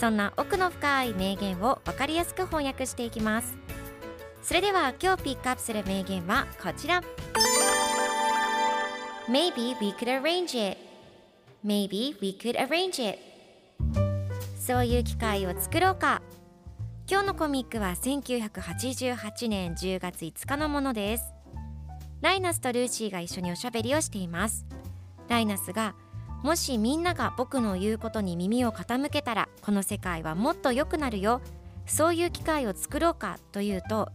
そんな奥の深い名言を分かりやすく翻訳していきます。それでは今日ピックアップする名言はこちら。Maybe we could arrange it. Maybe we could arrange it. そういう機会を作ろうか。今日のコミックは1988年10月5日のものです。ライナスとルーシーが一緒におしゃべりをしています。ライナスがもしみんなが僕の言うことに耳を傾けたらこの世界はもっと良くなるよ。そういう機会を作ろうかというと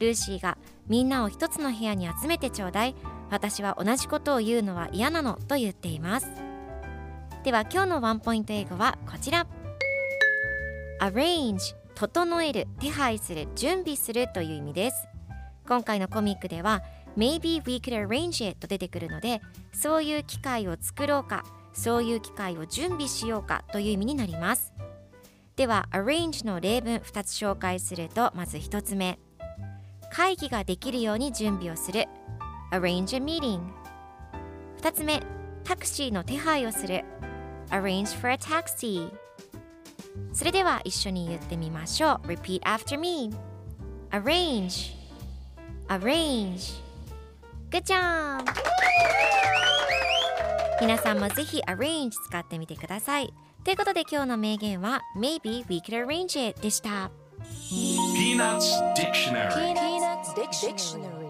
ルーシーがみんなを一つの部屋に集めてちょうだい私は同じことを言うのは嫌なのと言っています。では今日のワンポイント英語はこちら arrange 整える手配する準備するという意味です。今回のコミックでは Maybe we could arrange it と出てくるのでそういう機会を作ろうかそういう機会を準備しようかという意味になります。では arrange の例文2つ紹介するとまず1つ目。会議ができるように準備をする。arrange a meeting 2つ目。タクシーの手配をする。arrange for a taxi それでは一緒に言ってみましょう。Repeat after me Arrange Arrange Good job! 皆さんもぜひ Arrange 使ってみてくださいということで今日の名言は Maybe we could arrange it でした Peanuts Dictionary Peanuts Dictionary.